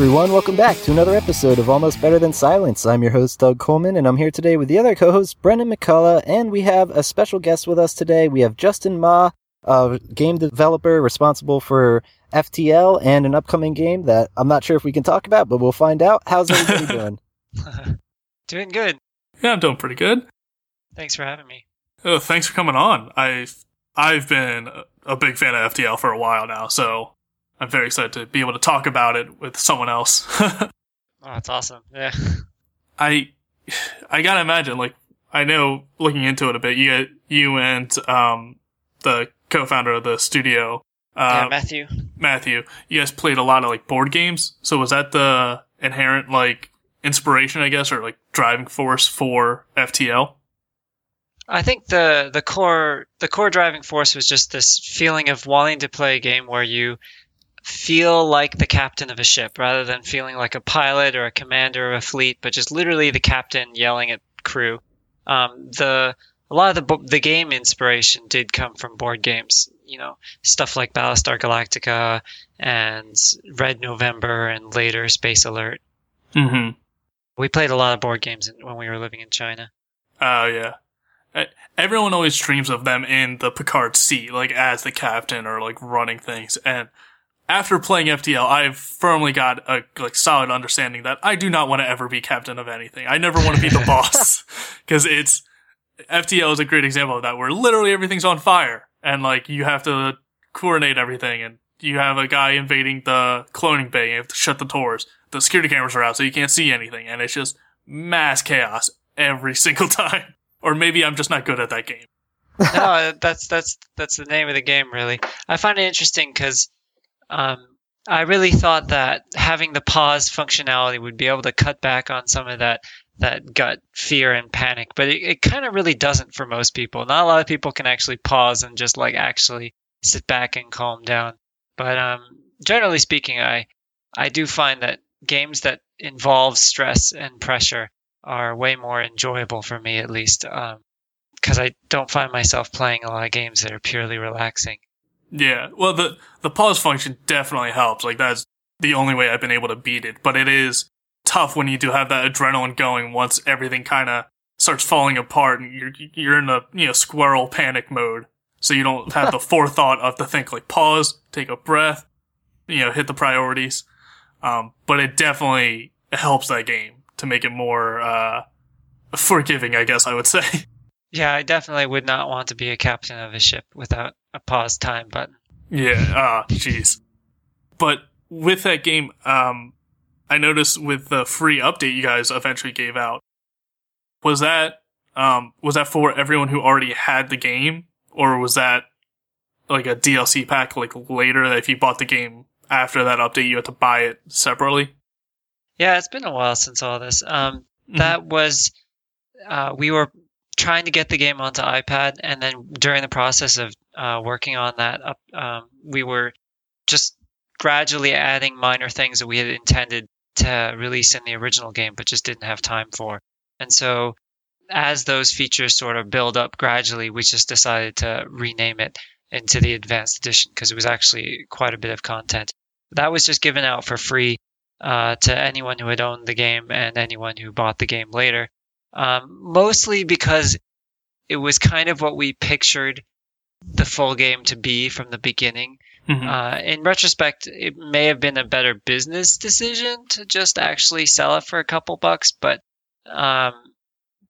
Hey everyone, welcome back to another episode of Almost Better Than Silence. I'm your host, Doug Coleman, and I'm here today with the other co host, Brendan McCullough, and we have a special guest with us today. We have Justin Ma, a game developer responsible for FTL and an upcoming game that I'm not sure if we can talk about, but we'll find out. How's everybody doing? doing good. Yeah, I'm doing pretty good. Thanks for having me. Oh, thanks for coming on. I've I've been a big fan of FTL for a while now, so I'm very excited to be able to talk about it with someone else. oh, that's awesome. Yeah. I I gotta imagine, like, I know looking into it a bit, you you and um the co-founder of the studio, uh, yeah, Matthew. Matthew, you guys played a lot of like board games. So was that the inherent like inspiration, I guess, or like driving force for FTL? I think the the core the core driving force was just this feeling of wanting to play a game where you feel like the captain of a ship rather than feeling like a pilot or a commander of a fleet, but just literally the captain yelling at crew. Um, the a lot of the the game inspiration did come from board games. You know, stuff like Battlestar Galactica and Red November and later Space Alert. Mm-hmm. We played a lot of board games when we were living in China. Oh yeah. Everyone always dreams of them in the Picard seat, like as the captain or like running things. And after playing FTL, I've firmly got a like solid understanding that I do not want to ever be captain of anything. I never want to be the boss because it's FTL is a great example of that, where literally everything's on fire and like you have to coordinate everything, and you have a guy invading the cloning bay, and you have to shut the doors. The security cameras are out, so you can't see anything, and it's just mass chaos every single time. Or maybe I'm just not good at that game. no, that's that's that's the name of the game, really. I find it interesting because um, I really thought that having the pause functionality would be able to cut back on some of that that gut fear and panic, but it, it kind of really doesn't for most people. Not a lot of people can actually pause and just like actually sit back and calm down. But um, generally speaking, I I do find that games that involve stress and pressure are way more enjoyable for me, at least, because um, I don't find myself playing a lot of games that are purely relaxing. Yeah, well, the the pause function definitely helps. Like that's the only way I've been able to beat it. But it is tough when you do have that adrenaline going once everything kind of starts falling apart and you're you're in a you know squirrel panic mode. So you don't have the forethought of to think like pause, take a breath, you know, hit the priorities. Um, but it definitely helps that game to make it more uh, forgiving, I guess I would say. Yeah, I definitely would not want to be a captain of a ship without a pause time button. Yeah, ah, jeez. But with that game, um, I noticed with the free update you guys eventually gave out, was that um, was that for everyone who already had the game, or was that like a DLC pack like later that if you bought the game after that update you had to buy it separately? Yeah, it's been a while since all this. Um, mm-hmm. that was uh, we were trying to get the game onto iPad, and then during the process of uh, working on that, um, we were just gradually adding minor things that we had intended to release in the original game, but just didn't have time for. And so, as those features sort of build up gradually, we just decided to rename it into the Advanced Edition because it was actually quite a bit of content. That was just given out for free uh, to anyone who had owned the game and anyone who bought the game later. Um, mostly because it was kind of what we pictured the full game to be from the beginning. Mm-hmm. Uh, in retrospect, it may have been a better business decision to just actually sell it for a couple bucks, but um,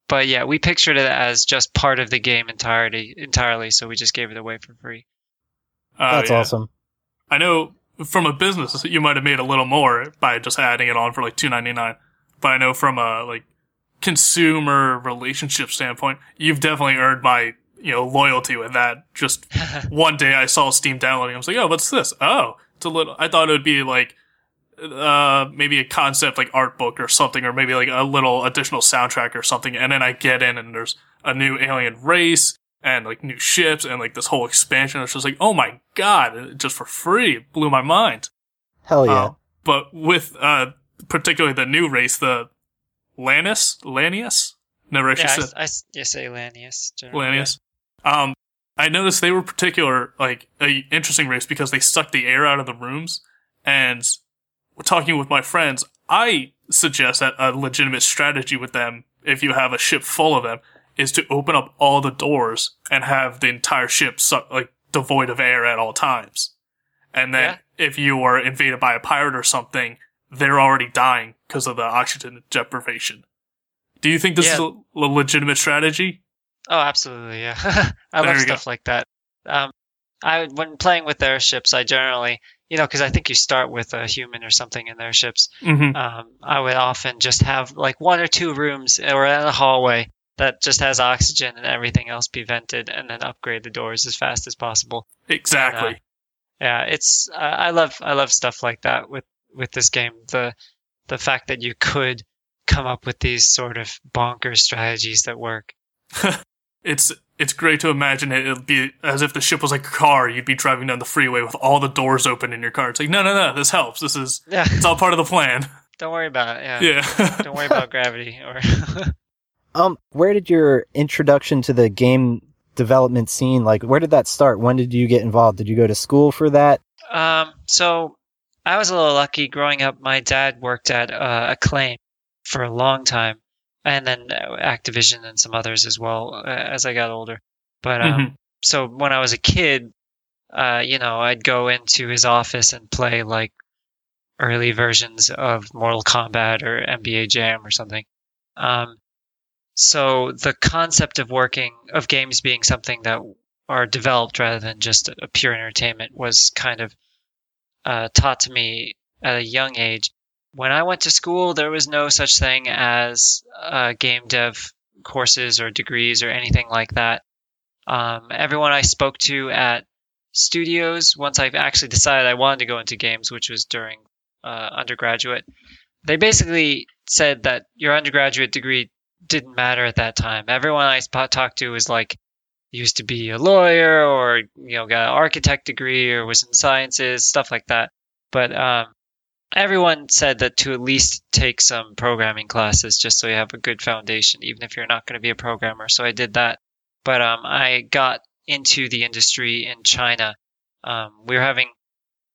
but yeah, we pictured it as just part of the game entirety entirely, so we just gave it away for free. Uh, That's yeah. awesome. I know from a business, you might have made a little more by just adding it on for like two ninety nine, but I know from a like consumer relationship standpoint, you've definitely earned my you know loyalty with that. Just one day I saw Steam downloading, I was like, oh, what's this? Oh, it's a little. I thought it would be like uh maybe a concept like art book or something, or maybe like a little additional soundtrack or something. And then I get in and there's a new alien race and like new ships and like this whole expansion. It's just like, oh my god, just for free, it blew my mind. Hell yeah! Uh, but with uh particularly the new race, the Lannis, Lanius. Never actually yeah, said. I, I, I say Lanius. Lanius. Um, I noticed they were particular like a interesting race because they sucked the air out of the rooms, and talking with my friends, I suggest that a legitimate strategy with them, if you have a ship full of them, is to open up all the doors and have the entire ship su- like devoid of air at all times. And then Yeah. if you are invaded by a pirate or something, they're already dying because of the oxygen deprivation. Do you think this Yeah. is a, legitimate strategy? Oh, absolutely, yeah. I There love you go. stuff like that. Um, I when playing with airships, I generally, you know, because I think you start with a human or something in their ships. Mm-hmm. Um, I would often just have like one or two rooms or in a hallway that just has oxygen and everything else be vented, and then upgrade the doors as fast as possible. Exactly. Yeah, it's I I love I love stuff like that with with this game. The the fact that you could come up with these sort of bonkers strategies that work. it's it's great to imagine it. It'll be as if the ship was like a car. You'd be driving down the freeway with all the doors open in your car. It's like, no, no, no. This helps. This is Yeah, it's all part of the plan. don't worry about it. Yeah, Yeah. don't worry about gravity or. Um, where did your introduction to the game development scene like? Where did that start? When did you get involved? Did you go to school for that? Um, so I was a little lucky growing up. My dad worked at uh, Acclaim for a long time, and then uh, Activision and some others as well uh, as I got older. But um, Mhm. so when I was a kid, uh, you know, I'd go into his office and play like early versions of Mortal Kombat or NBA Jam or something. Um, so the concept of working of games being something that are developed rather than just a pure entertainment was kind of uh, taught to me at a young age. When I went to school, there was no such thing as uh, game dev courses or degrees or anything like that. Um, everyone I spoke to at studios, once I actually decided I wanted to go into games, which was during uh, undergraduate, they basically said that your undergraduate degree didn't matter at that time. Everyone I talked to was like, used to be a lawyer or you know got an architect degree or was in sciences stuff like that. But um, everyone said that to at least take some programming classes just so you have a good foundation even if you're not going to be a programmer. So i did that. But um, i got into the industry in china. Um, we were having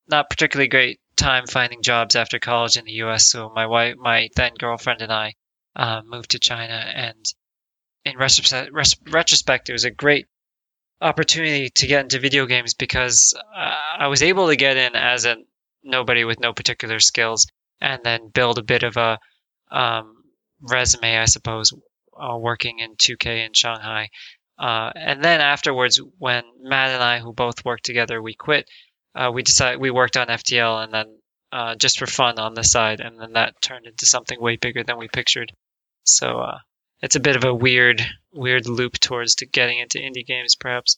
not particularly great time finding jobs after college in the us so my wife my then girlfriend and i uh, moved to china and in retrospect, it was a great opportunity to get into video games because uh, I was able to get in as a nobody with no particular skills and then build a bit of a um, resume, I suppose, uh, working in 2K in Shanghai. Uh, and then afterwards, when Matt and I, who both worked together, we quit. Uh, we decided we worked on FTL and then uh, just for fun on the side, and then that turned into something way bigger than we pictured. So uh, it's a bit of a weird, weird loop towards to getting into indie games, perhaps.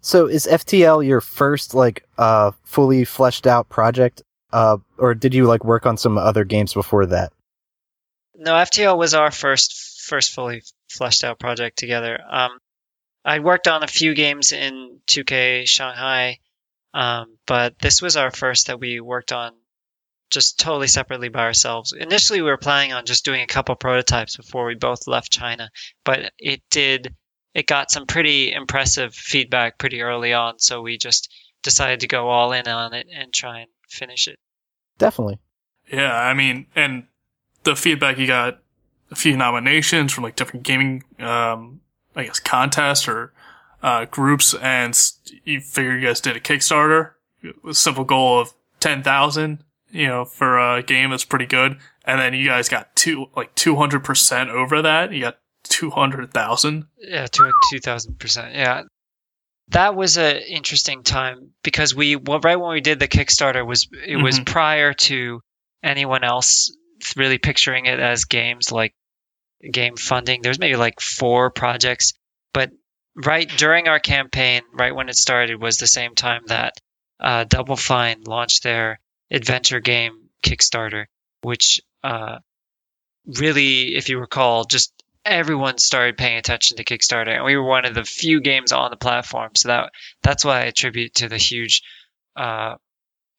So is FTL your first like uh fully fleshed out project? Uh, or did you like work on some other games before that? No, FTL was our first, first fully fleshed out project together. Um, I worked on a few games in 2K Shanghai, um, but this was our first that we worked on just totally separately by ourselves. Initially, we were planning on just doing a couple prototypes before we both left China, but it did it got some pretty impressive feedback pretty early on, so we just decided to go all in on it and try and finish it. Definitely. Yeah, I mean, and the feedback you got a few nominations from like different gaming, um, I guess contests or uh, groups, and you figure you guys did a Kickstarter with a simple goal of ten thousand, you know, for a game that's pretty good, and then you guys got two like two hundred percent over that. You got two hundred thousand. Yeah, to two thousand percent. Yeah, that was an interesting time because we well, right when we did the Kickstarter was it was Mhm. prior to anyone else really picturing it as games like game funding. There's maybe like four projects, but right during our campaign, right when it started, was the same time that uh, Double Fine launched their adventure game Kickstarter, which uh, really, if you recall, just everyone started paying attention to Kickstarter, and we were one of the few games on the platform. So that that's why I attribute to the huge uh,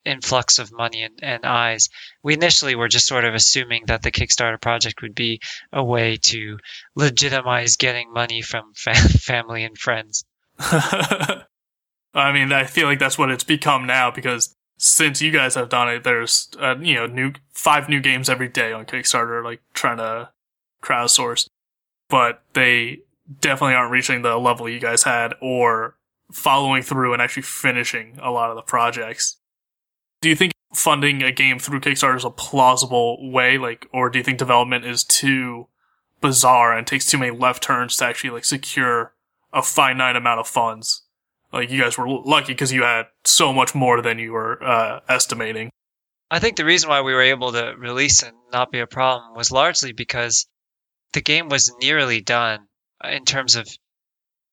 influx of money and, and eyes. We initially were just sort of assuming that the Kickstarter project would be a way to legitimize getting money from fa- family and friends. I mean, I feel like that's what it's become now because since you guys have done it, there's uh, you know new five new games every day on Kickstarter, like trying to crowdsource, but they definitely aren't reaching the level you guys had or following through and actually finishing a lot of the projects. Do you think funding a game through Kickstarter is a plausible way, like, or do you think development is too bizarre and takes too many left turns to actually like secure a finite amount of funds? Like you guys were lucky because you had so much more than you were uh, estimating. I think the reason why we were able to release and not be a problem was largely because the game was nearly done in terms of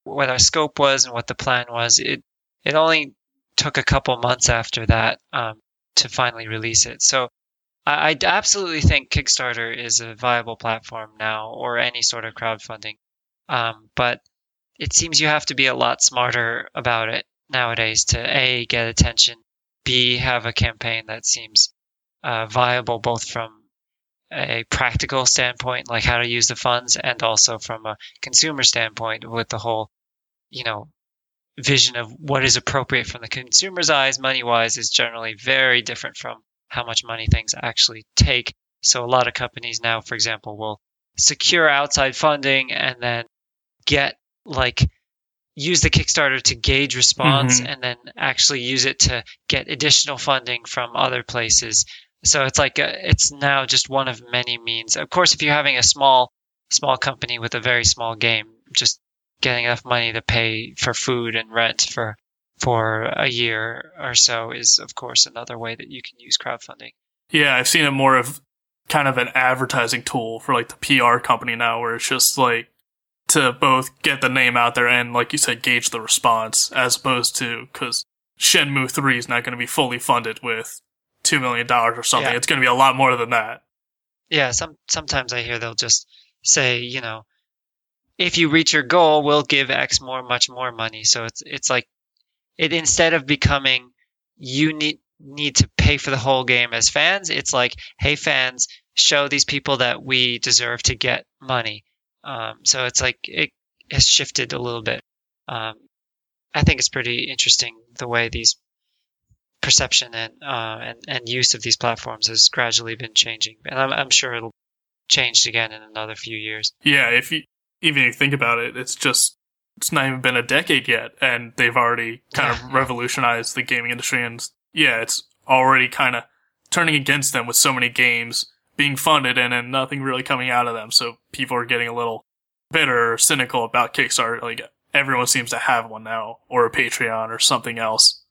what our scope was and what the plan was. It it only took a couple months after that um, to finally release it. So I, I absolutely think Kickstarter is a viable platform now, or any sort of crowdfunding. Um, but it seems you have to be a lot smarter about it nowadays to a get attention, b have a campaign that seems uh, viable both from a practical standpoint, like how to use the funds, and also from a consumer standpoint with the whole, you know, vision of what is appropriate from the consumer's eyes, money wise, is generally very different from how much money things actually take. So a lot of companies now, for example, will secure outside funding and then get like use the Kickstarter to gauge response mm-hmm. and then actually use it to get additional funding from other places. So it's like a, it's now just one of many means. Of course, if you're having a small small company with a very small game, just getting enough money to pay for food and rent for for a year or so is of course another way that you can use crowdfunding. Yeah, I've seen it more of kind of an advertising tool for like the PR company now where it's just like to both get the name out there and like you said gauge the response as opposed to cuz Shenmue 3 is not going to be fully funded with 2 million dollars or something. Yeah. It's going to be a lot more than that. Yeah, some sometimes I hear they'll just say, you know, if you reach your goal, we'll give X more, much more money. So it's it's like it instead of becoming you need need to pay for the whole game as fans, it's like, hey fans, show these people that we deserve to get money. Um, so it's like it has shifted a little bit. Um, I think it's pretty interesting the way these perception and uh, and and use of these platforms has gradually been changing, and I'm, I'm sure it'll change again in another few years. Yeah, if you even if you think about it, it's just it's not even been a decade yet, and they've already kind of revolutionized the gaming industry. And yeah, it's already kind of turning against them with so many games being funded and then nothing really coming out of them. So people are getting a little bitter or cynical about Kickstarter. Like everyone seems to have one now, or a Patreon or something else.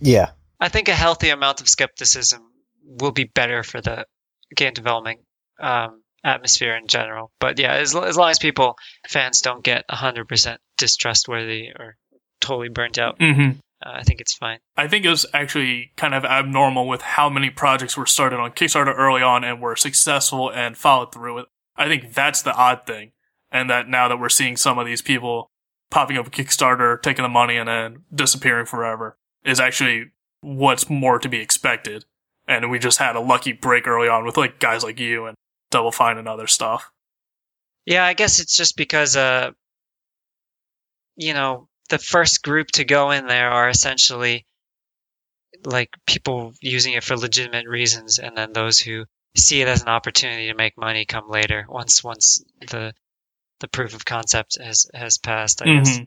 Yeah, I think a healthy amount of skepticism will be better for the game development um, atmosphere in general. But yeah, as, as long as people, fans don't get 100% distrustworthy or totally burnt out, mm-hmm. Uh, I think it's fine. I think it was actually kind of abnormal with how many projects were started on Kickstarter early on and were successful and followed through with. I think that's the odd thing. And that now that we're seeing some of these people popping up a Kickstarter, taking the money and then disappearing forever is actually what's more to be expected. And we just had a lucky break early on with like guys like you and Double Fine and other stuff. Yeah, I guess it's just because, uh, you know, the first group to go in there are essentially like people using it for legitimate reasons, and then those who see it as an opportunity to make money come later once once the the proof of concept has has passed. I mm-hmm. guess.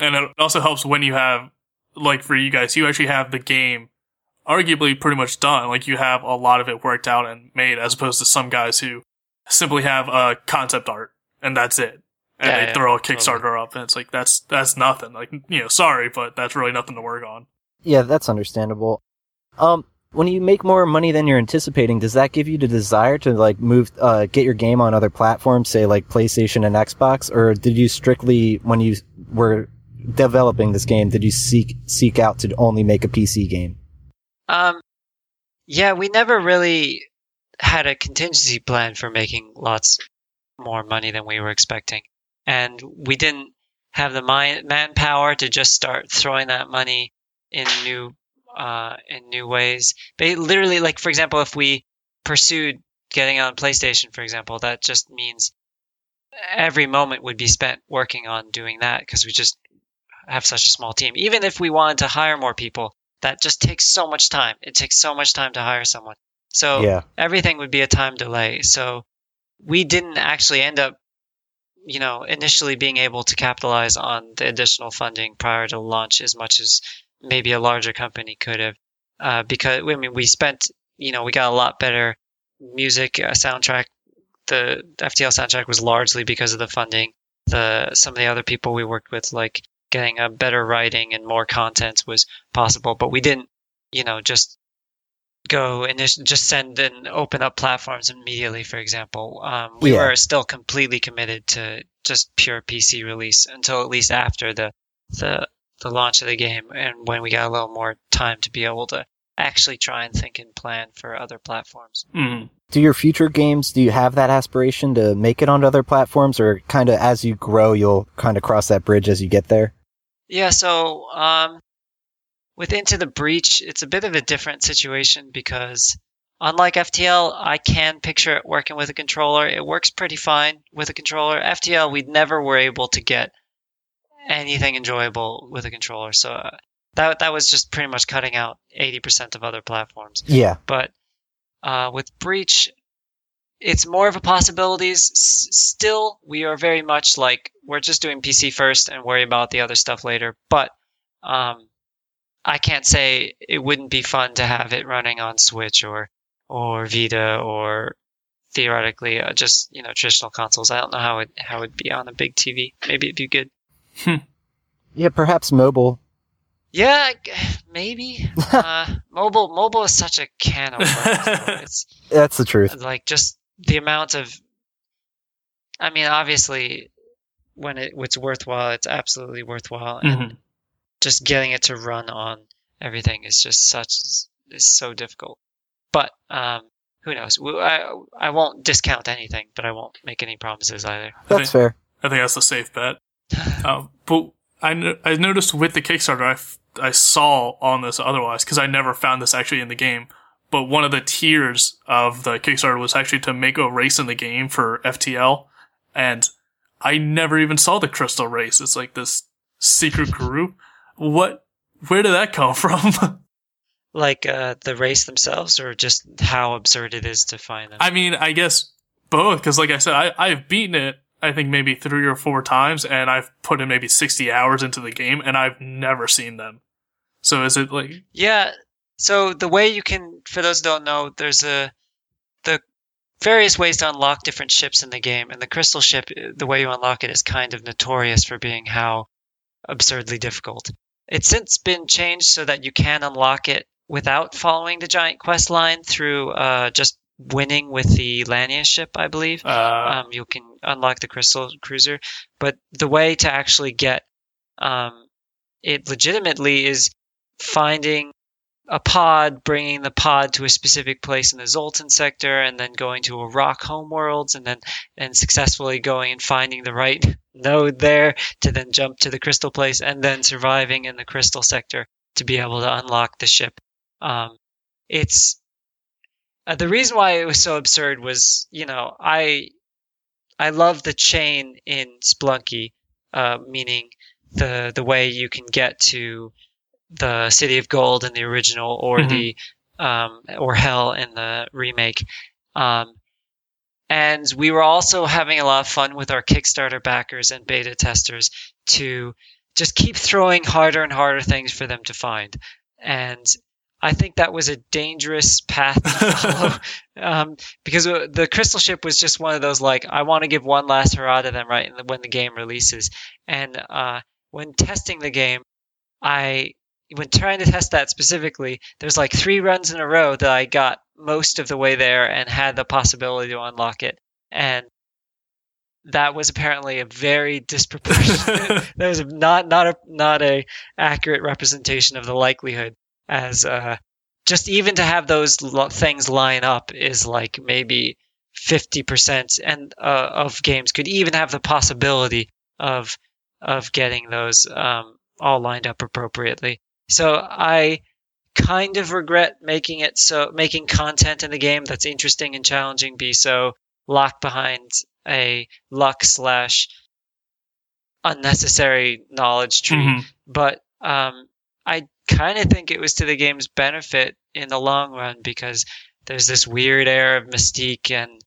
And it also helps when you have like for you guys, you actually have the game arguably pretty much done. Like you have a lot of it worked out and made as opposed to some guys who simply have a concept art and that's it. And yeah, they yeah, throw a Kickstarter totally. up and it's like, that's, that's nothing. Like, you know, sorry, but that's really nothing to work on. Yeah, that's understandable. Um, when you make more money than you're anticipating, does that give you the desire to like move, uh, get your game on other platforms, say like PlayStation and Xbox, or did you strictly, when you were developing this game did you seek seek out to only make a PC game? Um, yeah, we never really had a contingency plan for making lots more money than we were expecting, and we didn't have the manpower to just start throwing that money in new uh, in new ways. But literally, like for example, if we pursued getting on PlayStation, for example, that just means every moment would be spent working on doing that because we just have such a small team. Even if we wanted to hire more people, that just takes so much time. It takes so much time to hire someone. So Yeah. everything would be a time delay. So we didn't actually end up, you know, initially being able to capitalize on the additional funding prior to launch as much as maybe a larger company could have. Uh, because I mean, we spent, you know, we got a lot better music uh, soundtrack. The FTL soundtrack was largely because of the funding. The some of the other people we worked with, like getting a better writing and more content, was possible. But we didn't, you know, just go and just just send and open up platforms immediately. For example, um, we Yeah. were still completely committed to just pure PC release until at least after the the the launch of the game, and when we got a little more time to be able to actually try and think and plan for other platforms. Mhm. Do your future games, do you have that aspiration to make it onto other platforms or kind of as you grow, you'll kind of cross that bridge as you get there? Yeah, so um, with Into the Breach, it's a bit of a different situation because unlike FTL, I can picture it working with a controller. It works pretty fine with a controller. FTL, we never were able to get anything enjoyable with a controller, so uh, that that was just pretty much cutting out 80% of other platforms. Yeah. But uh, with Breach, it's more of a possibilities. S- still, we are very much like we're just doing PC first and worry about the other stuff later. But um, I can't say it wouldn't be fun to have it running on Switch or or Vita or theoretically uh, just you know traditional consoles. I don't know how it how it'd be on a big TV. Maybe it'd be good. Yeah, perhaps mobile. Yeah, maybe. uh, mobile mobile is such a can of worms. It's That's the truth. like just the amount of i mean obviously when it, it's worthwhile it's absolutely worthwhile and Mhm. Just getting it to run on everything is just such is so difficult but um who knows i i won't discount anything but i won't make any promises either I That's think, fair. I think that's a safe bet. Um, but I, no- I noticed with the Kickstarter, I, f- I saw on this otherwise, because I never found this actually in the game, but one of the tiers of the Kickstarter was actually to make a race in the game for FTL, and I never even saw the Crystal Race. It's like this secret group. What, where did that come from? like uh the race themselves or just how absurd it is to find them I mean, I guess both, because like I said, I, I've beaten it, I think maybe three or four times, and I've put in maybe 60 hours into the game, and I've never seen them. So is it like, Yeah. So the way you can, for those who don't know, there's a the various ways to unlock different ships in the game, and the crystal ship, the way you unlock it, is kind of notorious for being how absurdly difficult. It's since been changed so that you can unlock it without following the giant quest line through uh, just winning with the Lania ship, I believe. Uh, um, you can unlock the crystal cruiser. But the way to actually get um, it legitimately is finding a pod bringing the pod to a specific place in the zoltan sector and then going to a rock homeworlds and then and successfully going and finding the right node there to then jump to the crystal place and then surviving in the crystal sector to be able to unlock the ship. Um, it's uh, the reason why it was so absurd was you know i I love the chain in Spelunky, uh, meaning the the way you can get to the City of Gold in the original, or Mhm. the um, or Hell in the remake. Um, and we were also having a lot of fun with our Kickstarter backers and beta testers to just keep throwing harder and harder things for them to find. And I think that was a dangerous path to follow um, because the crystal ship was just one of those like I want to give one last hurrah to them right when the game releases. And uh, when testing the game, I when trying to test that specifically, there's like three runs in a row that I got most of the way there and had the possibility to unlock it, and that was apparently a very disproportionate. that was not not a not a accurate representation of the likelihood as uh, just even to have those lo- things line up is like maybe 50% and uh, of games could even have the possibility of of getting those um, all lined up appropriately so i kind of regret making it so making content in the game that's interesting and challenging be so locked behind a luck slash unnecessary knowledge tree mhm. but um, I kind of think it was to the game's benefit in the long run because there's this weird air of mystique and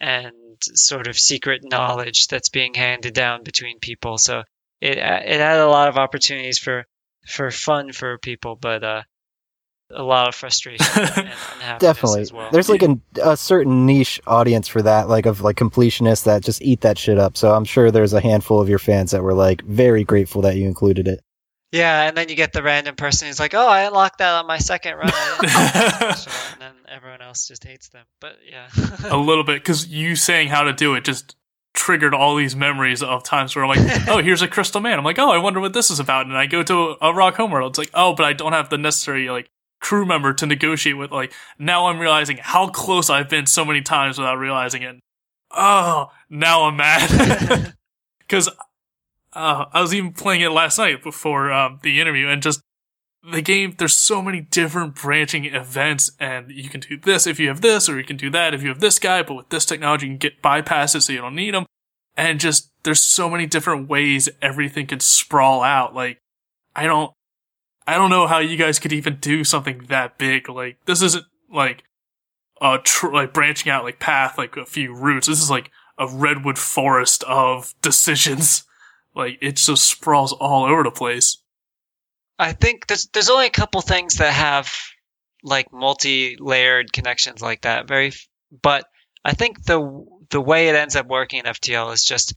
and sort of secret knowledge that's being handed down between people. So it it had a lot of opportunities for for fun for people, but uh, a lot of frustration. and Definitely, as well. there's like a, a certain niche audience for that, like of like completionists that just eat that shit up. So I'm sure there's a handful of your fans that were like very grateful that you included it. Yeah, and then you get the random person who's like, "Oh, I unlocked that on my second run," and then everyone else just hates them. But yeah, a little bit because you saying how to do it just triggered all these memories of times where I'm like, "Oh, here's a crystal man." I'm like, "Oh, I wonder what this is about," and I go to a, rock homeworld. It's like, "Oh, but I don't have the necessary like crew member to negotiate with." Like now, I'm realizing how close I've been so many times without realizing it. Oh, now I'm mad because uh, I was even playing it last night before um, the interview, and just the game. There's so many different branching events, and you can do this if you have this, or you can do that if you have this guy. But with this technology, you can get bypasses so you don't need them. And just there's so many different ways everything can sprawl out. Like I don't, I don't know how you guys could even do something that big. Like this isn't like a tr- like branching out like path like a few routes. This is like a redwood forest of decisions. Like it just sprawls all over the place. I think there's there's only a couple things that have like multi-layered connections like that. Very, but I think the the way it ends up working in FTL is just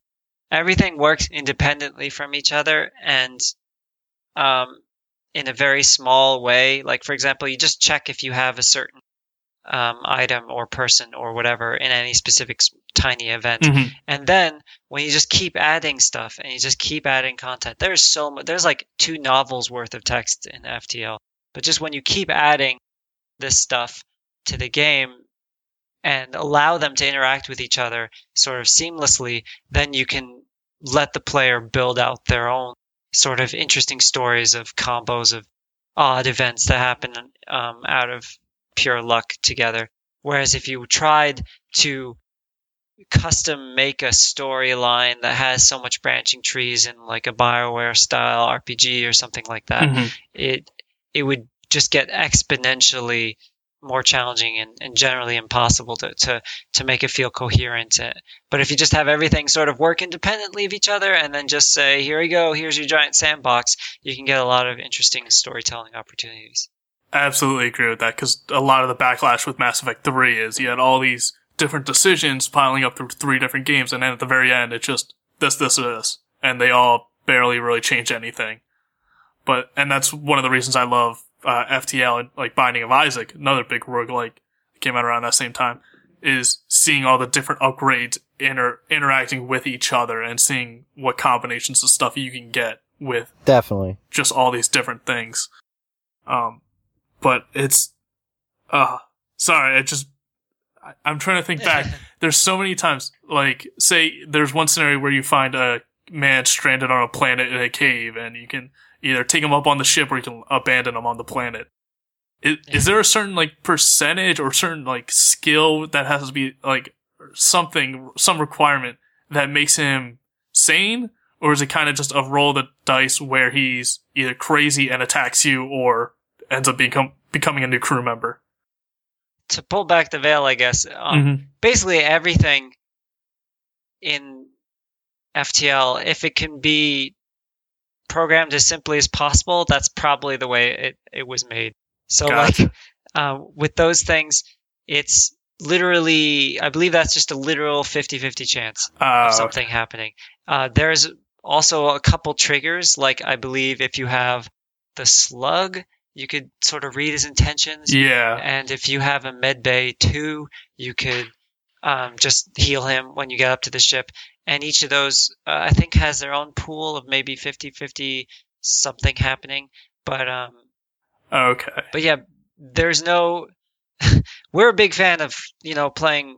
everything works independently from each other and um, in a very small way. Like for example, you just check if you have a certain um, item or person or whatever in any specific tiny event. Mhm. And then when you just keep adding stuff and you just keep adding content, there's so much, there's like two novels worth of text in FTL. But just when you keep adding this stuff to the game and allow them to interact with each other sort of seamlessly, then you can let the player build out their own sort of interesting stories of combos of odd events that happen um, out of pure luck together. Whereas if you tried to custom make a storyline that has so much branching trees in like a Bioware style RPG or something like that, Mhm. it it would just get exponentially more challenging and, and generally impossible to, to to make it feel coherent. Uh, But if you just have everything sort of work independently of each other and then just say, here we go, here's your giant sandbox, you can get a lot of interesting storytelling opportunities. Absolutely agree with that because a lot of the backlash with Mass Effect 3 is you had all these different decisions piling up through three different games, and then at the very end, it's just this, this, or this. And they all barely really change anything. But, and that's one of the reasons I love uh, FTL and like Binding of Isaac, another big roguelike that came out around that same time, is seeing all the different upgrades inter- interacting with each other and seeing what combinations of stuff you can get with Definitely. just all these different things. Um, but it's, uh, sorry, I just, I, I'm trying to think back. There's so many times, like, say there's one scenario where you find a man stranded on a planet in a cave and you can either take him up on the ship or you can abandon him on the planet. Is, is there a certain, like, percentage or certain, like, skill that has to be, like, something, some requirement that makes him sane? Or is it kind of just a roll of the dice where he's either crazy and attacks you or ends up become, becoming a new crew member? to pull back the veil, I guess, um, Mhm. basically everything in FTL, if it can be programmed as simply as possible, that's probably the way it, it was made. So, Gotcha. like, uh, with those things, it's literally, I believe that's just a literal 50 50 chance Uh, of something happening. Uh, there's also a couple triggers, like, I believe if you have the slug, you could sort of read his intentions. yeah. And if you have a med bay two, you could um, just heal him when you get up to the ship. And each of those, uh, I think, has their own pool of maybe 50 50 something happening. But um, Okay. but yeah, there's no. we're a big fan of you know playing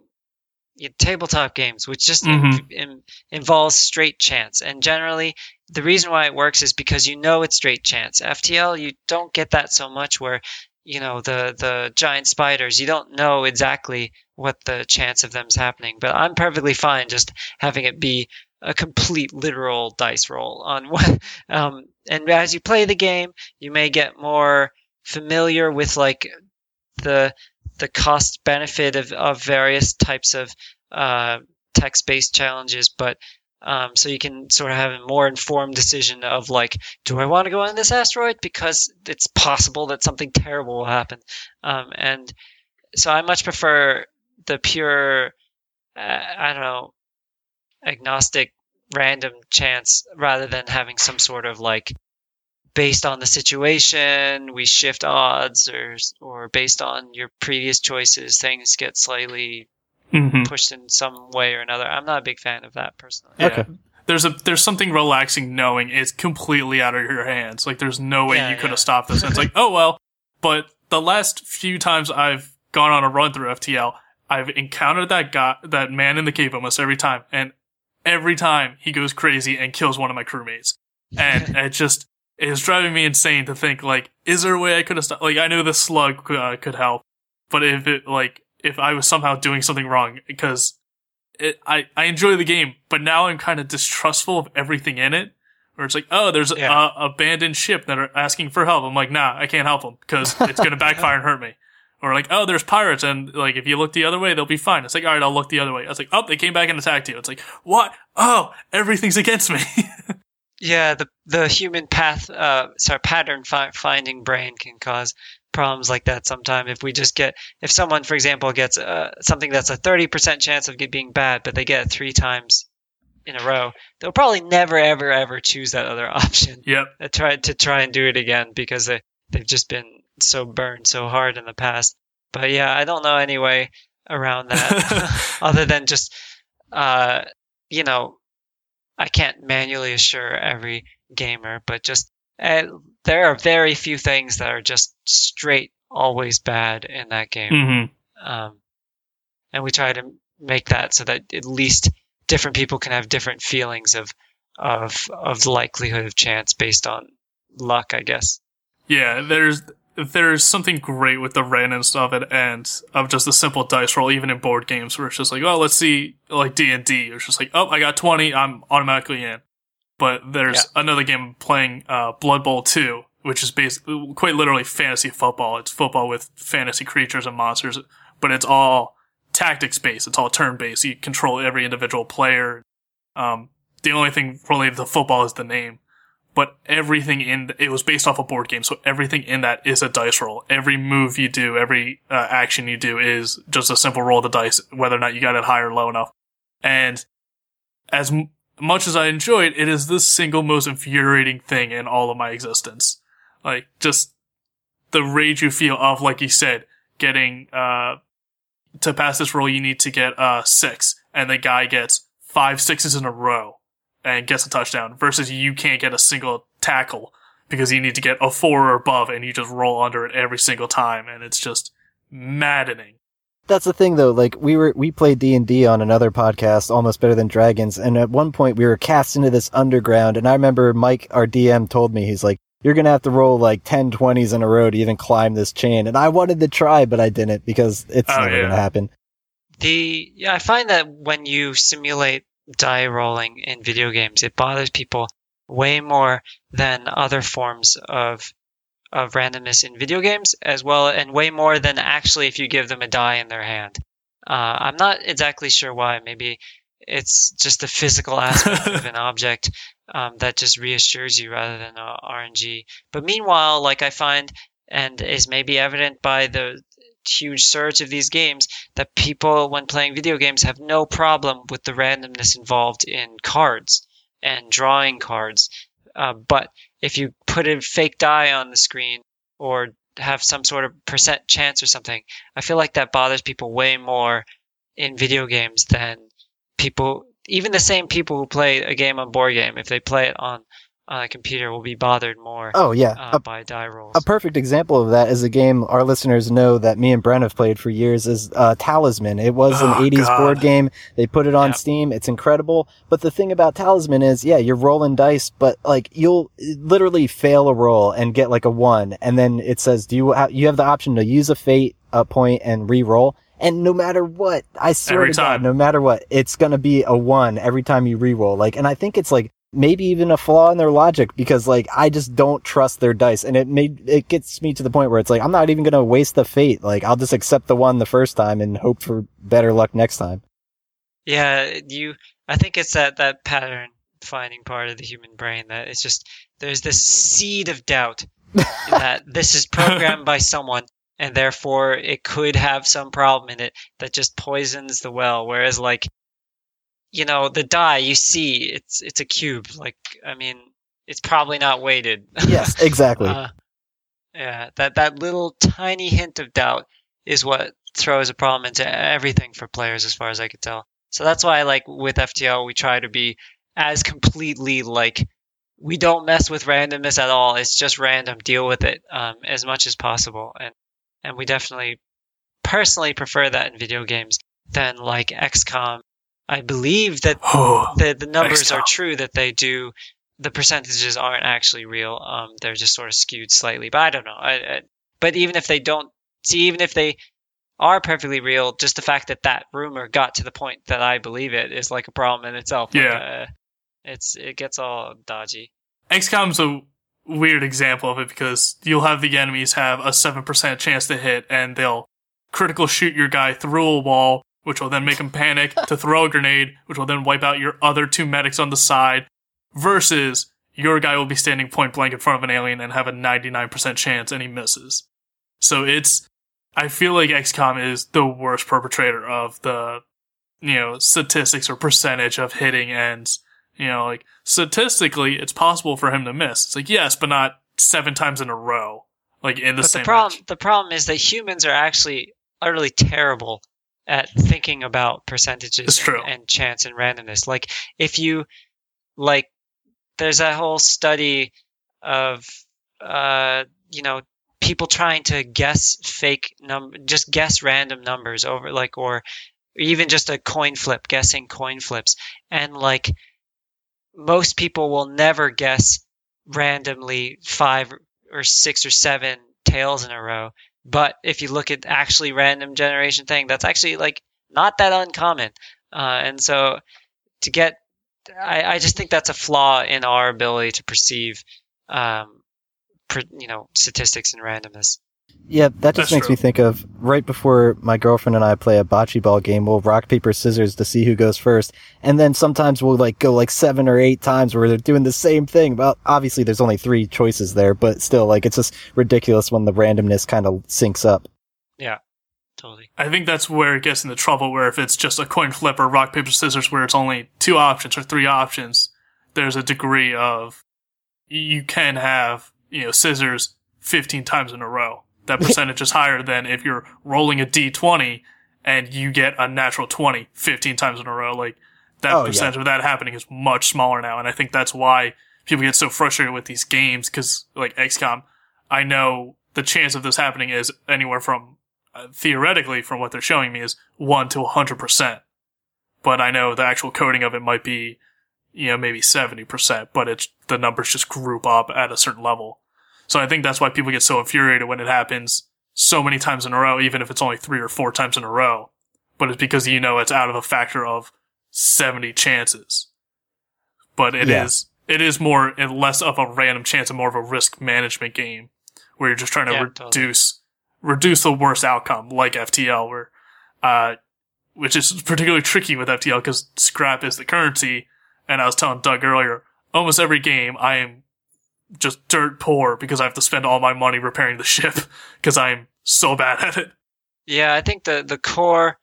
you know, tabletop games, which just in- Mhm. in- involves straight chance. And generally, the reason why it works is because you know it's straight chance. FTL, you don't get that so much where you know the the giant spiders. You don't know exactly what the chance of them's happening. But I'm perfectly fine just having it be a complete literal dice roll on what. Um, and as you play the game, you may get more familiar with like the the cost benefit of, of various types of uh, text based challenges, but um, so you can sort of have a more informed decision of like, do I want to go on this asteroid? Because it's possible that something terrible will happen, um, and so I much prefer the pure, uh, I don't know, agnostic random chance rather than having some sort of like based on the situation we shift odds or or based on your previous choices things get slightly Mhm. pushed in some way or another i'm not a big fan of that personally Yeah. Okay. There's a there's something relaxing knowing it's completely out of your hands. Like there's no way Yeah, you could yeah. have stopped this. And it's like, oh well. But the last few times I've gone on a run through FTL, I've encountered that guy, that man in the cave almost every time, and every time he goes crazy and kills one of my crewmates, and it just is driving me insane to think like, is there a way I could have stopped? Like I know the slug uh, could help, but if it like if I was somehow doing something wrong because it, I, I enjoy the game, but now I'm kind of distrustful of everything in it. Where it's like, oh, there's Yeah. a abandoned ship that are asking for help. I'm like, nah, I can't help them because it's going to backfire and hurt me. Or like, oh, there's pirates, and like if you look the other way, they'll be fine. It's like, all right, I'll look the other way. I was like, oh, they came back and attacked you. It's like, what? Oh, everything's against me. yeah the the human path uh sorry pattern fi- finding brain can cause problems like that sometime. If we just get if someone for example gets uh, something that's a 30% chance of being bad but they get it three times in a row they'll probably never ever ever choose that other option. Yep. uh, try to try and do it again because they they've just been so burned so hard in the past. But yeah i don't know any way around that other than just uh you know i can't manually assure every gamer but just uh, there are very few things that are just straight always bad in that game hmm um, and we try to make that so that at least different people can have different feelings of of of the likelihood of chance based on luck i guess Yeah, there's there's something great with the randomness of it and of just the simple dice roll, even in board games where it's just like, oh, let's see, like D and D. It's just like, oh, I got twenty, I'm automatically in. But there's another game playing, uh, Blood Bowl Two, which is basically quite literally fantasy football. It's football with fantasy creatures and monsters, but it's all tactics based. It's all turn based. You control every individual player. Um, the only thing related to football is the name but everything in it was based off a board game, so everything in that is a dice roll. Every move you do, every uh, action you do is just a simple roll of the dice, whether or not you got it high or low enough. And as m- much as I enjoy it, it is the single most infuriating thing in all of my existence. Like just the rage you feel of, like you said, getting uh to pass this roll, you need to get uh six, and the guy gets five sixes in a row and gets a touchdown versus you can't get a single tackle because you need to get a four or above and you just roll under it every single time and it's just maddening. That's the thing though, like we were, we played D&D on another podcast, Almost Better Than Dragons, and at one point we were cast into this underground, and I remember Mike, our DM, told me, he's like, you're gonna have to roll like 10 20s in a row to even climb this chain, and I wanted to try, but I didn't, because it's Oh, never yeah. gonna happen. The yeah, I find that when you simulate die rolling in video games, it bothers people way more than other forms of of randomness in video games, as well, and way more than actually if you give them a die in their hand. Uh, I'm not exactly sure why. Maybe it's just the physical aspect of an object um, that just reassures you rather than uh, RNG. But meanwhile, like I find, and is maybe evident by the huge surge of these games, that people, when playing video games, have no problem with the randomness involved in cards and drawing cards. Uh, but if you put a fake die on the screen or have some sort of percent chance or something, I feel like that bothers people way more in video games than people, even the same people who play a game on board game, if they play it on, on a computer, will be bothered more Oh yeah, uh, a, by die rolls. a perfect example of that is a game our listeners know that me and Brent have played for years is uh, Talisman. It was an Oh, 80s God. board game. They put it on Yep. Steam. It's incredible. But the thing about Talisman is, yeah, you're rolling dice, but like you'll literally fail a roll and get like a one, and then it says, "Do you ha- you have the option to use a fate uh, point and re-roll?" And no matter what, I swear Every to God, no matter what, it's gonna be a one every time you re-roll. Like, and I think it's like maybe even a flaw in their logic because like I just don't trust their dice, and it made it gets me to the point where it's like I'm not even gonna waste the fate. Like I'll just accept the one the first time and hope for better luck next time. Yeah, you. I think it's that that pattern finding part of the human brain that it's just there's this seed of doubt that this is programmed by someone and therefore it could have some problem in it that just poisons the well. Whereas like, you know, the die you see, it's it's a cube. Like, I mean, it's probably not weighted. Yes, exactly. Uh, yeah, that that little tiny hint of doubt is what throws a problem into everything for players, as far as I could tell. So that's why, like with FTL, we try to be as completely like we don't mess with randomness at all. It's just random. Deal with it um, as much as possible, and and we definitely personally prefer that in video games than like XCOM. I believe that Oh, the the numbers are true that they do. The percentages aren't actually real. Um, they're just sort of skewed slightly. But I don't know. I, I, but even if they don't see, even if they are perfectly real, just the fact that that rumor got to the point that I believe it is like a problem in itself. Like, Yeah. uh, it's it gets all dodgy. XCOM's a weird example of it because you'll have the enemies have a 7% chance to hit and they'll critical shoot your guy through a wall, which will then make him panic to throw a grenade, which will then wipe out your other two medics on the side, versus your guy will be standing point blank in front of an alien and have a 99% chance and he misses. So it's, I feel like XCOM is the worst perpetrator of the, you know, statistics or percentage of hitting ends. You know, like statistically, it's possible for him to miss. It's like yes, but not seven times in a row, like in the but same the problem match. the problem is that humans are actually utterly terrible at thinking about percentages and, and chance and randomness. Like if you like there's a whole study of uh you know people trying to guess fake num just guess random numbers over like or even just a coin flip guessing coin flips. And like most people will never guess randomly five or six or seven tails in a row. But if you look at actually random generation thing, that's actually like not that uncommon. Uh, and so to get, I, I just think that's a flaw in our ability to perceive, um, you know, statistics and randomness. Yeah, that just That's makes true. me think of right before my girlfriend and I play a bocce ball game, we'll rock, paper, scissors to see who goes first. And then sometimes we'll like go like seven or eight times where they're doing the same thing. Well, obviously there's only three choices there, but still like it's just ridiculous when the randomness kind of syncs up. Yeah. Totally. I think that's where it gets into trouble. Where if it's just a coin flip or rock paper scissors, where it's only two options or three options, there's a degree of you can have you know scissors 15 times in a row. That percentage is higher than if you're rolling a d20 and you get a natural 20 15 times in a row. Like that Oh, yeah. percentage of that happening is much smaller now, and I think that's why people get so frustrated with these games because like XCOM, I know the chance of this happening is anywhere from uh, theoretically from what they're showing me is 1 to 100%. But I know the actual coding of it might be, you know, maybe 70%, but it's, the numbers just group up at a certain level. So I think that's why people get so infuriated when it happens so many times in a row, even if it's only three or four times in a row. But it's because you know it's out of a factor of 70 chances. But it is Yeah. it is more and less of a random chance and more of a risk management game where you're just trying to Yeah, totally. reduce reduce the worst outcome, like FTL, where uh, which is particularly tricky with FTL because scrap is the currency. And I was telling Doug earlier, almost every game I am just dirt poor because I have to spend all my money repairing the ship because I'm so bad at it. Yeah, I think the the core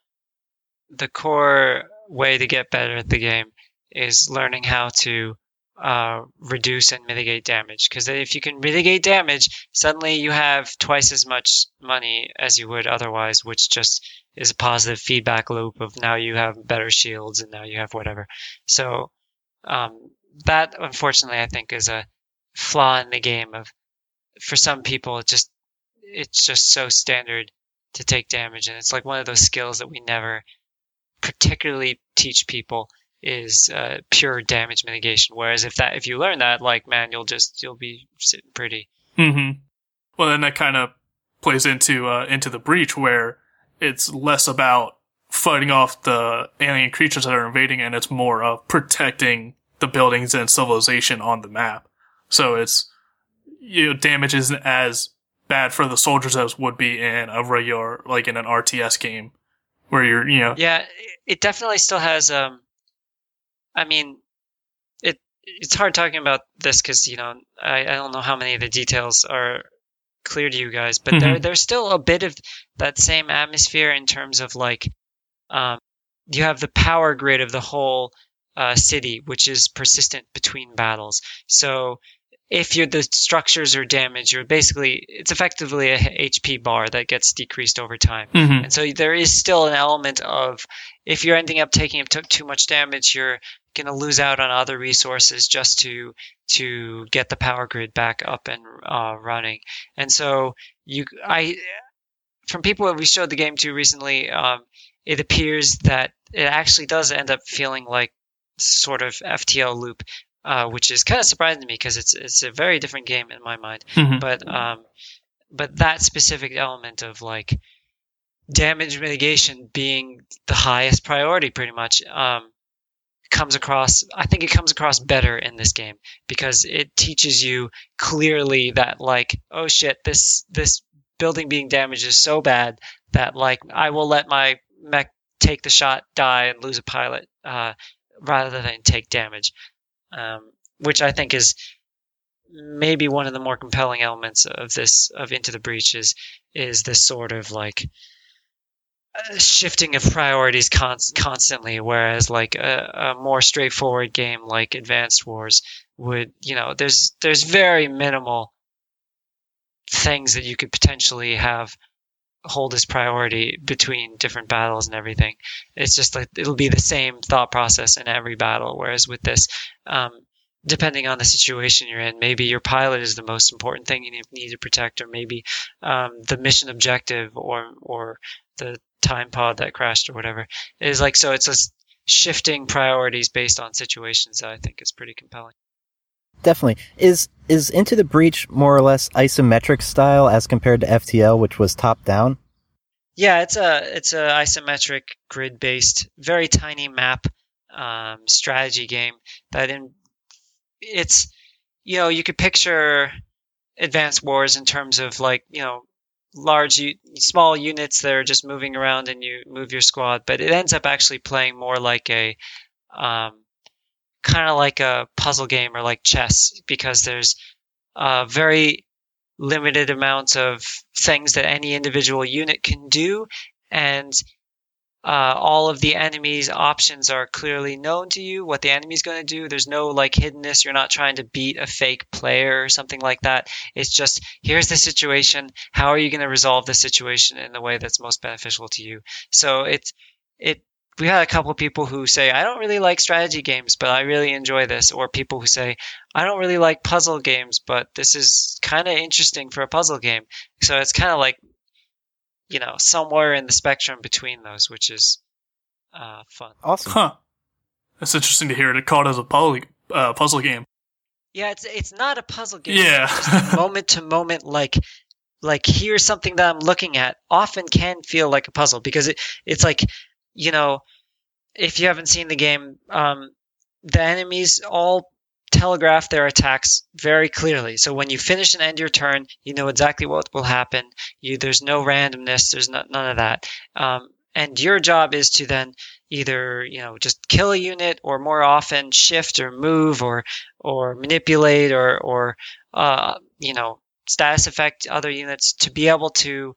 the core way to get better at the game is learning how to uh, reduce and mitigate damage. Because if you can mitigate damage, suddenly you have twice as much money as you would otherwise, which just is a positive feedback loop of now you have better shields and now you have whatever. So um, that, unfortunately, I think is a flaw in the game. Of for some people, it just it's just so standard to take damage, and it's like one of those skills that we never particularly teach people is uh, pure damage mitigation. Whereas if that if you learn that, like man, you'll just you'll be sitting pretty. Mm-hmm. Well, then that kind of plays into uh, into the breach where it's less about fighting off the alien creatures that are invading and it's more of protecting the buildings and civilization on the map. So it's, you know, damage isn't as bad for the soldiers as would be in a regular, like in an RTS game where you're, you know. Yeah, it definitely still has, um, I mean, it, it's hard talking about this because, you know, I, I don't know how many of the details are clear to you guys, but mm-hmm. there, there's still a bit of that same atmosphere in terms of like, um, you have the power grid of the whole uh, city, which is persistent between battles. So if you're, the structures are damaged, you're basically it's effectively a HP bar that gets decreased over time. Mm-hmm. And so there is still an element of if you're ending up taking up too much damage, you're going to lose out on other resources just to to get the power grid back up and uh, running. And so you, I, from people that we showed the game to recently, um, it appears that it actually does end up feeling like sort of FTL loop, uh, which is kind of surprising to me because it's it's a very different game in my mind. Mm-hmm. But um, but that specific element of like damage mitigation being the highest priority, pretty much, um, comes across. I think it comes across better in this game because it teaches you clearly that like, oh shit, this this building being damaged is so bad that like I will let my mech take the shot, die, and lose a pilot uh, rather than take damage, um, which I think is maybe one of the more compelling elements of this of Into the Breach is is this sort of like uh, shifting of priorities constantly, whereas like a, a more straightforward game like Advanced Wars would, you know, there's there's very minimal things that you could potentially have hold as priority between different battles and everything. It's just like it'll be the same thought process in every battle. Whereas with this, um, depending on the situation you're in, maybe your pilot is the most important thing you need to protect, or maybe um, the mission objective, or or the time pod that crashed, or whatever. It is like so. It's just shifting priorities based on situations that I think is pretty compelling. Definitely. Is is Into the Breach more or less isometric style as compared to FTL, which was top down? Yeah, it's a it's a isometric grid based, very tiny map um, strategy game that in it's you know you could picture advanced wars in terms of like you know large small units that are just moving around and you move your squad but it ends up actually playing more like a um, kind of like a puzzle game or like chess because there's a very limited amounts of things that any individual unit can do and uh, all of the enemy's options are clearly known to you what the enemy's going to do. There's no like hiddenness. You're not trying to beat a fake player or something like that. It's just here's the situation. How are you going to resolve the situation in the way that's most beneficial to you? So it's it we had a couple of people who say, I don't really like strategy games, but I really enjoy this. Or people who say, I don't really like puzzle games, but this is kind of interesting for a puzzle game. So it's kind of like, you know, somewhere in the spectrum between those, which is uh, fun. Awesome. Huh. That's interesting to hear it called as a puzzle, uh, puzzle game. Yeah, it's it's not a puzzle game. Yeah. moment to moment, like like here's something that I'm looking at. Often can feel like a puzzle because it it's like you know, if you haven't seen the game, um, the enemies all telegraph their attacks very clearly. So when you finish and end your turn, you know exactly what will happen. You there's no randomness. There's no, none of that. Um, and your job is to then either you know just kill a unit or more often shift or move or or manipulate or or uh, you know status affect other units to be able to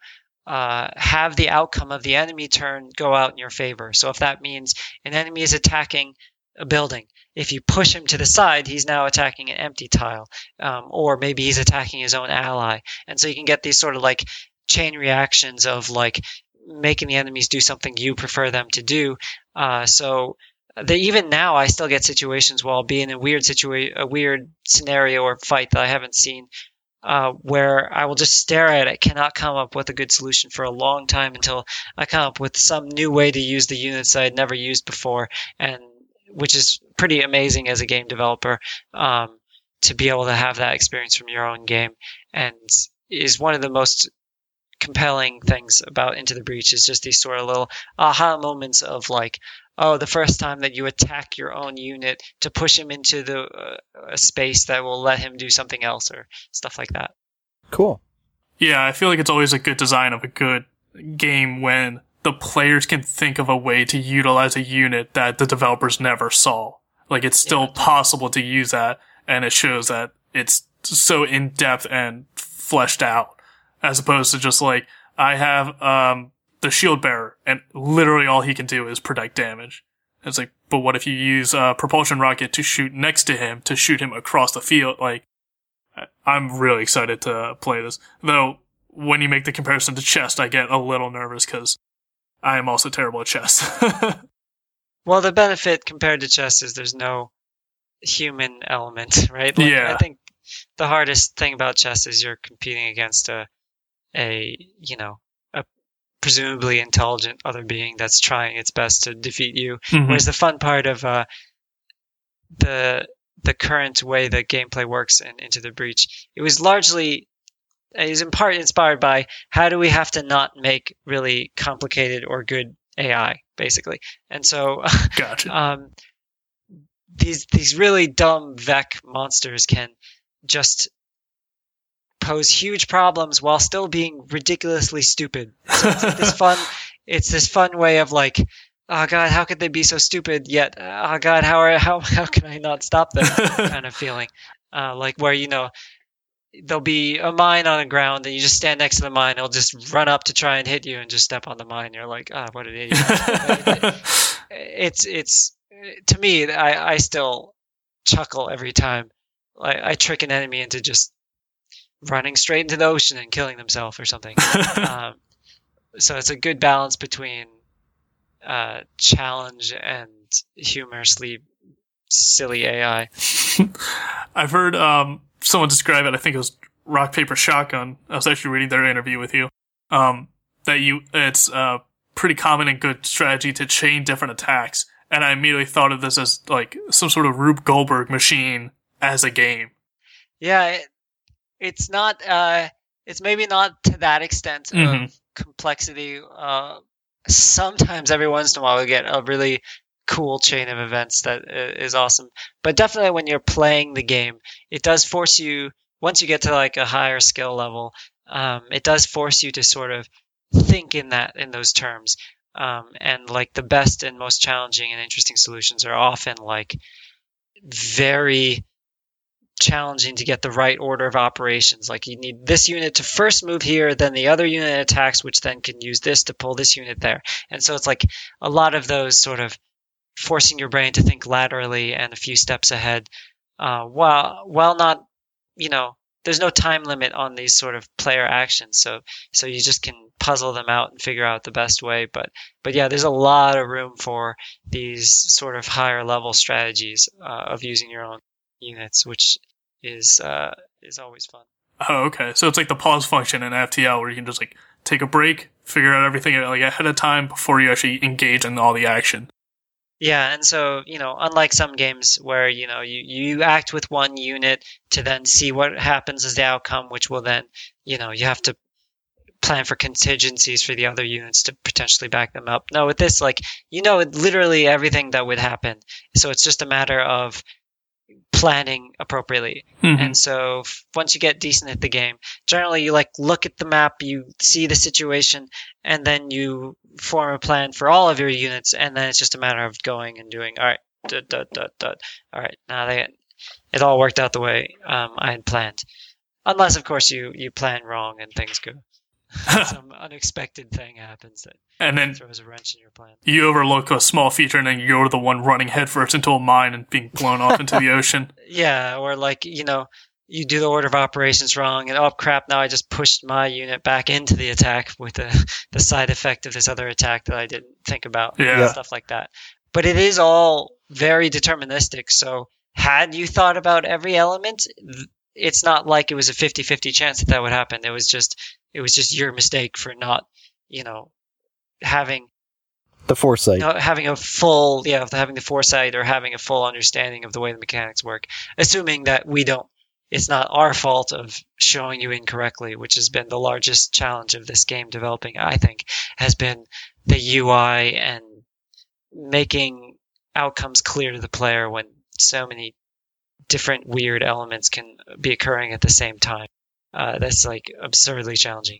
uh, have the outcome of the enemy turn go out in your favor. So if that means an enemy is attacking a building, if you push him to the side, he's now attacking an empty tile, um, or maybe he's attacking his own ally, and so you can get these sort of like chain reactions of like making the enemies do something you prefer them to do. Uh, so that even now I still get situations while being in a weird situation, a weird scenario or fight that I haven't seen uh, where I will just stare at it, cannot come up with a good solution for a long time until I come up with some new way to use the units I had never used before, and which is pretty amazing as a game developer um, to be able to have that experience from your own game, and is one of the most compelling things about Into the Breach is just these sort of little aha moments of like, oh, the first time that you attack your own unit to push him into the uh, a space that will let him do something else or stuff like that. Cool. Yeah, I feel like it's always a good design of a good game when the players can think of a way to utilize a unit that the developers never saw. Like it's still Yeah. possible to use that, and it shows that it's so in depth and fleshed out, as opposed to just like I have um the shield bearer, and literally all he can do is predict damage. It's like, but what if you use a propulsion rocket to shoot next to him to shoot him across the field? Like, I'm really excited to play this. Though when you make the comparison to chess, I get a little nervous because I am also terrible at chess. Well, the benefit compared to chess is there's no human element, right? Like, Yeah. I think the hardest thing about chess is you're competing against a, a you know, presumably intelligent other being that's trying its best to defeat you. Mhm. Whereas the fun part of uh, the the current way that gameplay works in Into the Breach, it was largely it was in part inspired by how do we have to not make really complicated or good AI, basically. And so Gotcha. um, these these really dumb Vek monsters can just pose huge problems while still being ridiculously stupid. So it's like this fun. It's this fun way of like, oh god, how could they be so stupid? Yet, oh god, how are, how how can I not stop them? kind of feeling, uh, like where you know. There'll be a mine on the ground, and you just stand next to the mine. It'll just run up to try and hit you, and just step on the mine. You're like, ah, what an idiot! it's it's to me I, I still chuckle every time I, I trick an enemy into just running straight into the ocean and killing themselves or something um, so it's a good balance between uh, challenge and humorously silly ai I've heard um, someone describe it. I think it was Rock Paper Shotgun. I was actually reading their interview with you. Um, that you it's a pretty common and good strategy to chain different attacks. And I immediately thought of this as like some sort of Rube Goldberg machine as a game. yeah it, it's not uh, it's maybe not to that extent Mhm. of complexity uh, sometimes every once in a while we get a really cool chain of events that is awesome but definitely when you're playing the game it does force you once you get to like a higher skill level um, it does force you to sort of think in that in those terms um, and like the best and most challenging and interesting solutions are often like very challenging to get the right order of operations. Like you need this unit to first move here, then the other unit attacks, which then can use this to pull this unit there. And so it's like a lot of those sort of forcing your brain to think laterally and a few steps ahead, uh, while while not, you know, there's no time limit on these sort of player actions. So so you just can puzzle them out and figure out the best way. But but yeah, there's a lot of room for these sort of higher level strategies uh, of using your own units, which is uh, is always fun. Oh, okay. So it's like the pause function in FTL where you can just like take a break, figure out everything like ahead of time before you actually engage in all the action. Yeah, and so you know, unlike some games where you know you you act with one unit to then see what happens as the outcome, which will then you know you have to plan for contingencies for the other units to potentially back them up. No, with this, like you know, literally everything that would happen. So it's just a matter of planning appropriately. Mhm. And so f- once you get decent at the game, generally you like look at the map, you see the situation, and then you form a plan for all of your units, and then it's just a matter of going and doing. All right, dot, dot, dot, dot. All right, now they, it all worked out the way um, I had planned. Unless, of course, you you plan wrong and things go. Some unexpected thing happens that and then throws a wrench in your plan. you overlook a small feature and then you go to the one running headfirst into a mine and being blown off into the ocean. Yeah, or like, you know, you do the order of operations wrong and oh crap, now I just pushed my unit back into the attack with the, the side effect of this other attack that I didn't think about. and Yeah. Stuff like that. But it is all very deterministic. So had you thought about every element, it's not like it was a 50-50 chance that that would happen. It was just it was just your mistake for not, you know, having The foresight. you know, having a full yeah having the foresight or having a full understanding of the way the mechanics work assuming that we don't it's not our fault of showing you incorrectly, which has been the largest challenge of this game developing, I think, has been the UI and making outcomes clear to the player when so many different weird elements can be occurring at the same time. Uh, that's like absurdly challenging.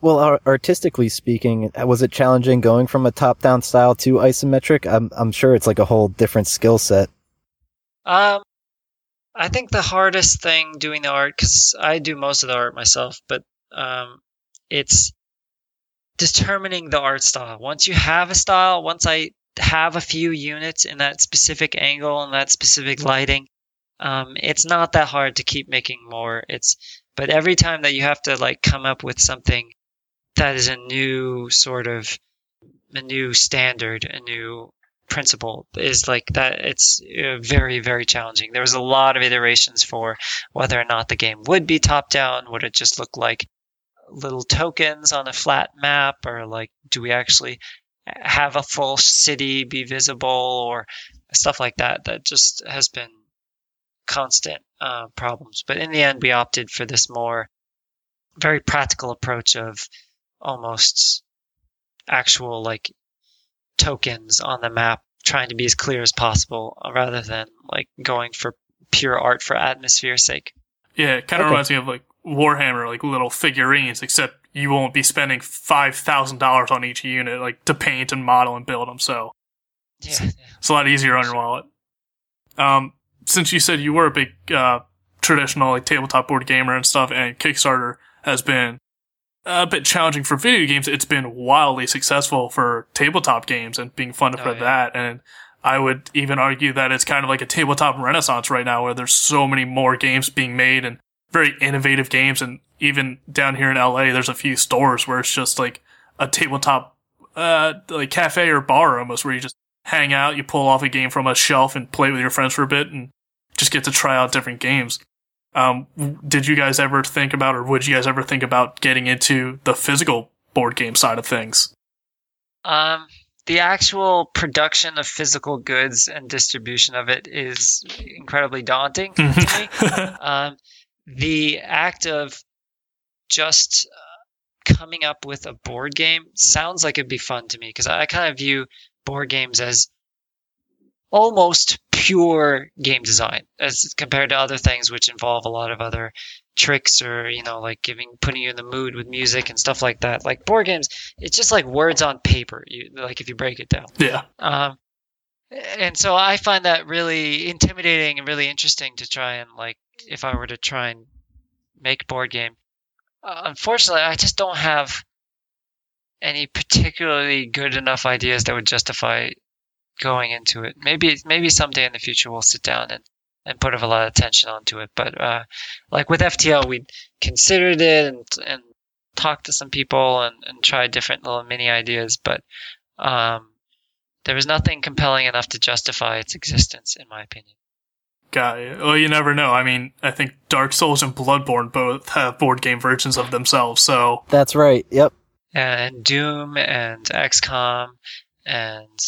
Well, artistically speaking, was it challenging going from a top-down style to isometric? I'm I'm sure it's like a whole different skill set. Um, I think the hardest thing doing the art, because I do most of the art myself, but um, it's determining the art style. Once you have a style, once I have a few units in that specific angle and that specific lighting, um, it's not that hard to keep making more. It's but every time that you have to like come up with something that is a new sort of a new standard, a new principle is like that. It's uh, very, very challenging. There was a lot of iterations for whether or not the game would be top down. Would it just look like little tokens on a flat map or like, do we actually have a full city be visible or stuff like that? That just has been constant uh, problems. But in the end, we opted for this more very practical approach of almost actual like tokens on the map, trying to be as clear as possible rather than like going for pure art for atmosphere's sake. Yeah, it kind of okay. reminds me of like Warhammer, like little figurines, except you won't be spending five thousand dollars on each unit, like to paint and model and build them. So yeah, it's, it's a lot easier on your wallet. Um, since you said you were a big uh, traditional like tabletop board gamer and stuff, and Kickstarter has been a bit challenging for video games. It's been wildly successful for tabletop games and being fun for oh, yeah. that. And I would even argue that it's kind of like a tabletop renaissance right now where there's so many more games being made and very innovative games. And even down here in LA, there's a few stores where it's just like a tabletop, uh, like cafe or bar almost where you just hang out, you pull off a game from a shelf and play with your friends for a bit and just get to try out different games. Um, did you guys ever think about, or would you guys ever think about getting into the physical board game side of things? Um, the actual production of physical goods and distribution of it is incredibly daunting to me. Um, the act of just uh, coming up with a board game sounds like it'd be fun to me because I, I kind of view board games as almost pure game design as compared to other things which involve a lot of other tricks or you know like giving putting you in the mood with music and stuff like that. Like board games it's just like words on paper you like if you break it down. Yeah. Um and so i find that really intimidating and really interesting to try and like if i were to try and make board game. Uh, unfortunately i just don't have any particularly good enough ideas that would justify going into it. Maybe maybe someday in the future we'll sit down and and put a lot of attention onto it. But uh, like with FTL, we considered it and and talked to some people and, and tried different little mini ideas, but um, there was nothing compelling enough to justify its existence, in my opinion. Got it. Well, you never know. I mean, I think Dark Souls and Bloodborne both have board game versions of themselves, so. That's right, yep. And Doom and XCOM and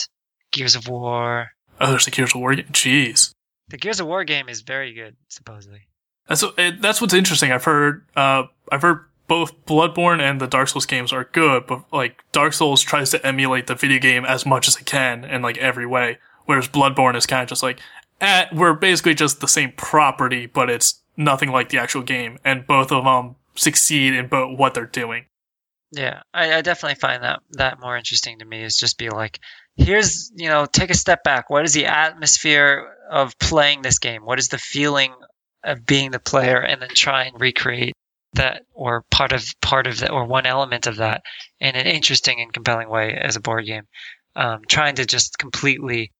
Gears of War. Oh, there's the Gears of War game. Jeez. The Gears of War game is very good, supposedly. That's that's what's interesting. I've heard uh, I've heard both Bloodborne and the Dark Souls games are good, but like Dark Souls tries to emulate the video game as much as it can in like every way, whereas Bloodborne is kind of just like, eh, we're basically just the same property, but it's nothing like the actual game, and both of them succeed in both what they're doing. Yeah, I, I definitely find that that more interesting to me is just be like, here's you know take a step back. What is the atmosphere of playing this game? What is the feeling of being the player and then try and recreate that or part of part of that or one element of that in an interesting and compelling way as a board game? Um, trying to just completely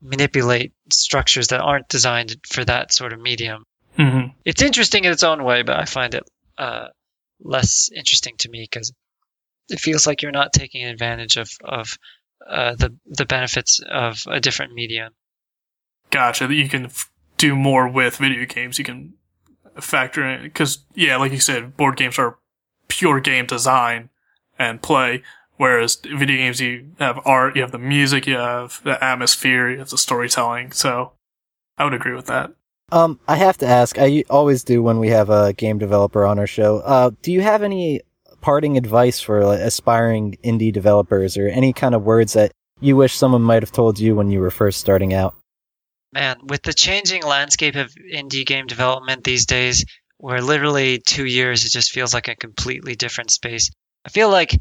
manipulate structures that aren't designed for that sort of medium. Mm-hmm. it's interesting in its own way but i find it uh, less interesting to me because it feels like you're not taking advantage of, of uh, the the benefits of a different medium. Gotcha. That you can f- do more with video games. You can factor in because yeah, like you said, board games are pure game design and play. Whereas video games, you have art, you have the music, you have the atmosphere, you have the storytelling. So I would agree with that. Um, I have to ask. I always do when we have a game developer on our show. Uh, do you have any parting advice for like, aspiring indie developers, or any kind of words that you wish someone might have told you when you were first starting out? Man, with the changing landscape of indie game development these days, where literally two years it just feels like a completely different space. I feel like,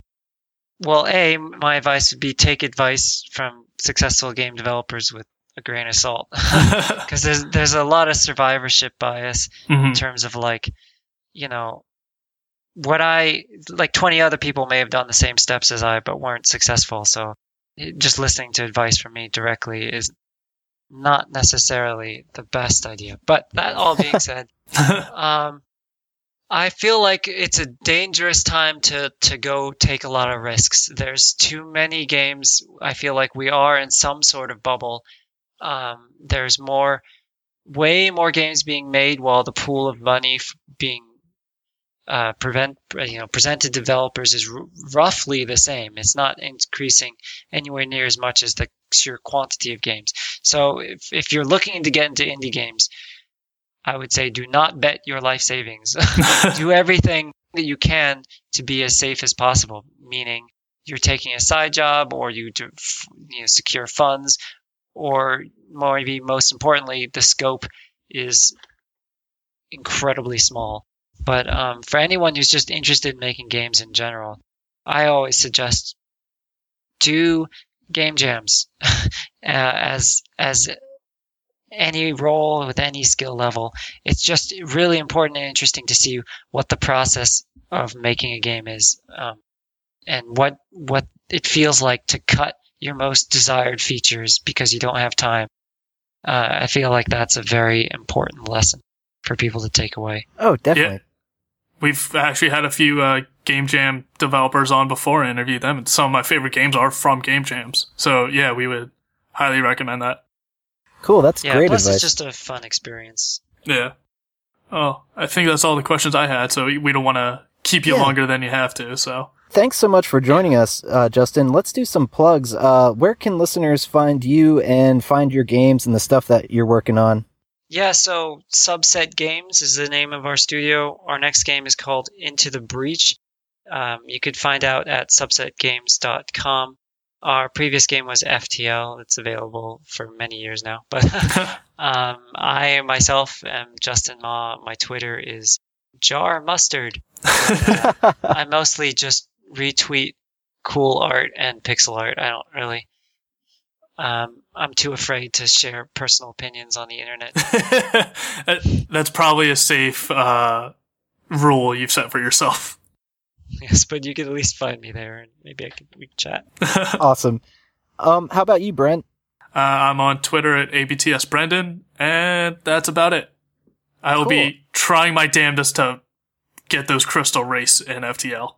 well, a my advice would be take advice from successful game developers with a grain of salt because there's there's a lot of survivorship bias Mhm. in terms of like you know what i like 20 other people may have done the same steps as i but weren't successful so just listening to advice from me directly is not necessarily the best idea but that all being said um, I feel like it's a dangerous time to to go take a lot of risks. There's too many games. I feel like we are in some sort of bubble. Um, there's more, way more games being made, while the pool of money f- being uh, prevent you know presented developers is r- roughly the same. It's not increasing anywhere near as much as the sheer quantity of games. So if if you're looking to get into indie games, I would say do not bet your life savings. do everything that you can to be as safe as possible, meaning you're taking a side job or you, do, you know, secure funds, or maybe most importantly, the scope is incredibly small. But um, for anyone who's just interested in making games in general, I always suggest do game jams uh, as as any role with any skill level. It's just really important and interesting to see what the process of making a game is, um, and what what it feels like to cut your most desired features because you don't have time. Uh, I feel like that's a very important lesson for people to take away. Oh, definitely. We've actually had a few uh, Game Jam developers on before and interviewed them, and some of my favorite games are from Game Jams. So yeah, we would highly recommend that. Cool. That's Yeah, great plus advice. it's just a fun experience. Yeah. Oh, I think that's all the questions I had. So we don't want to keep you Yeah. longer than you have to. So Thanks so much for joining us, uh, Justin. Let's do some plugs. Uh, where can listeners find you and find your games and the stuff that you're working on? Yeah, so Subset Games is the name of our studio. Our next game is called Into the Breach. Um, you could find out at subsetgames.com. Our previous game was FTL. It's available for many years now. But um, I myself am Justin Ma. My Twitter is Jar Mustard. I mostly just retweet cool art and pixel art. I don't really. Um, I'm too afraid to share personal opinions on the internet. That's probably a safe uh, rule you've set for yourself. Yes, but you could at least find me there, and maybe I could we can chat. awesome. Um, how about you, Brent? Uh, I'm on Twitter at abtsbrendan, and that's about it. I will Cool. be trying my damnedest to get those crystal race in FTL.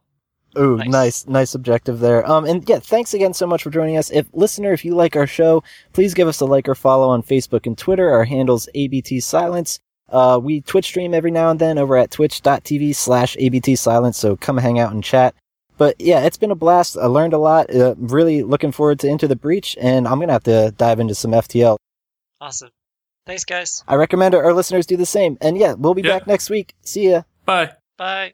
Ooh, Nice. nice, nice objective there. Um, and yeah, thanks again so much for joining us. If listener, if you like our show, please give us a like or follow on Facebook and Twitter. Our handles ABT Silence. Uh, we Twitch stream every now and then over at twitch.tv slash ABT Silence. So come hang out and chat. But yeah, it's been a blast. I learned a lot. Uh, really looking forward to Into the Breach, and I'm gonna have to dive into some FTL. Awesome. Thanks, guys. I recommend our listeners do the same. And yeah, we'll be Yeah. back next week. See ya. Bye. Bye.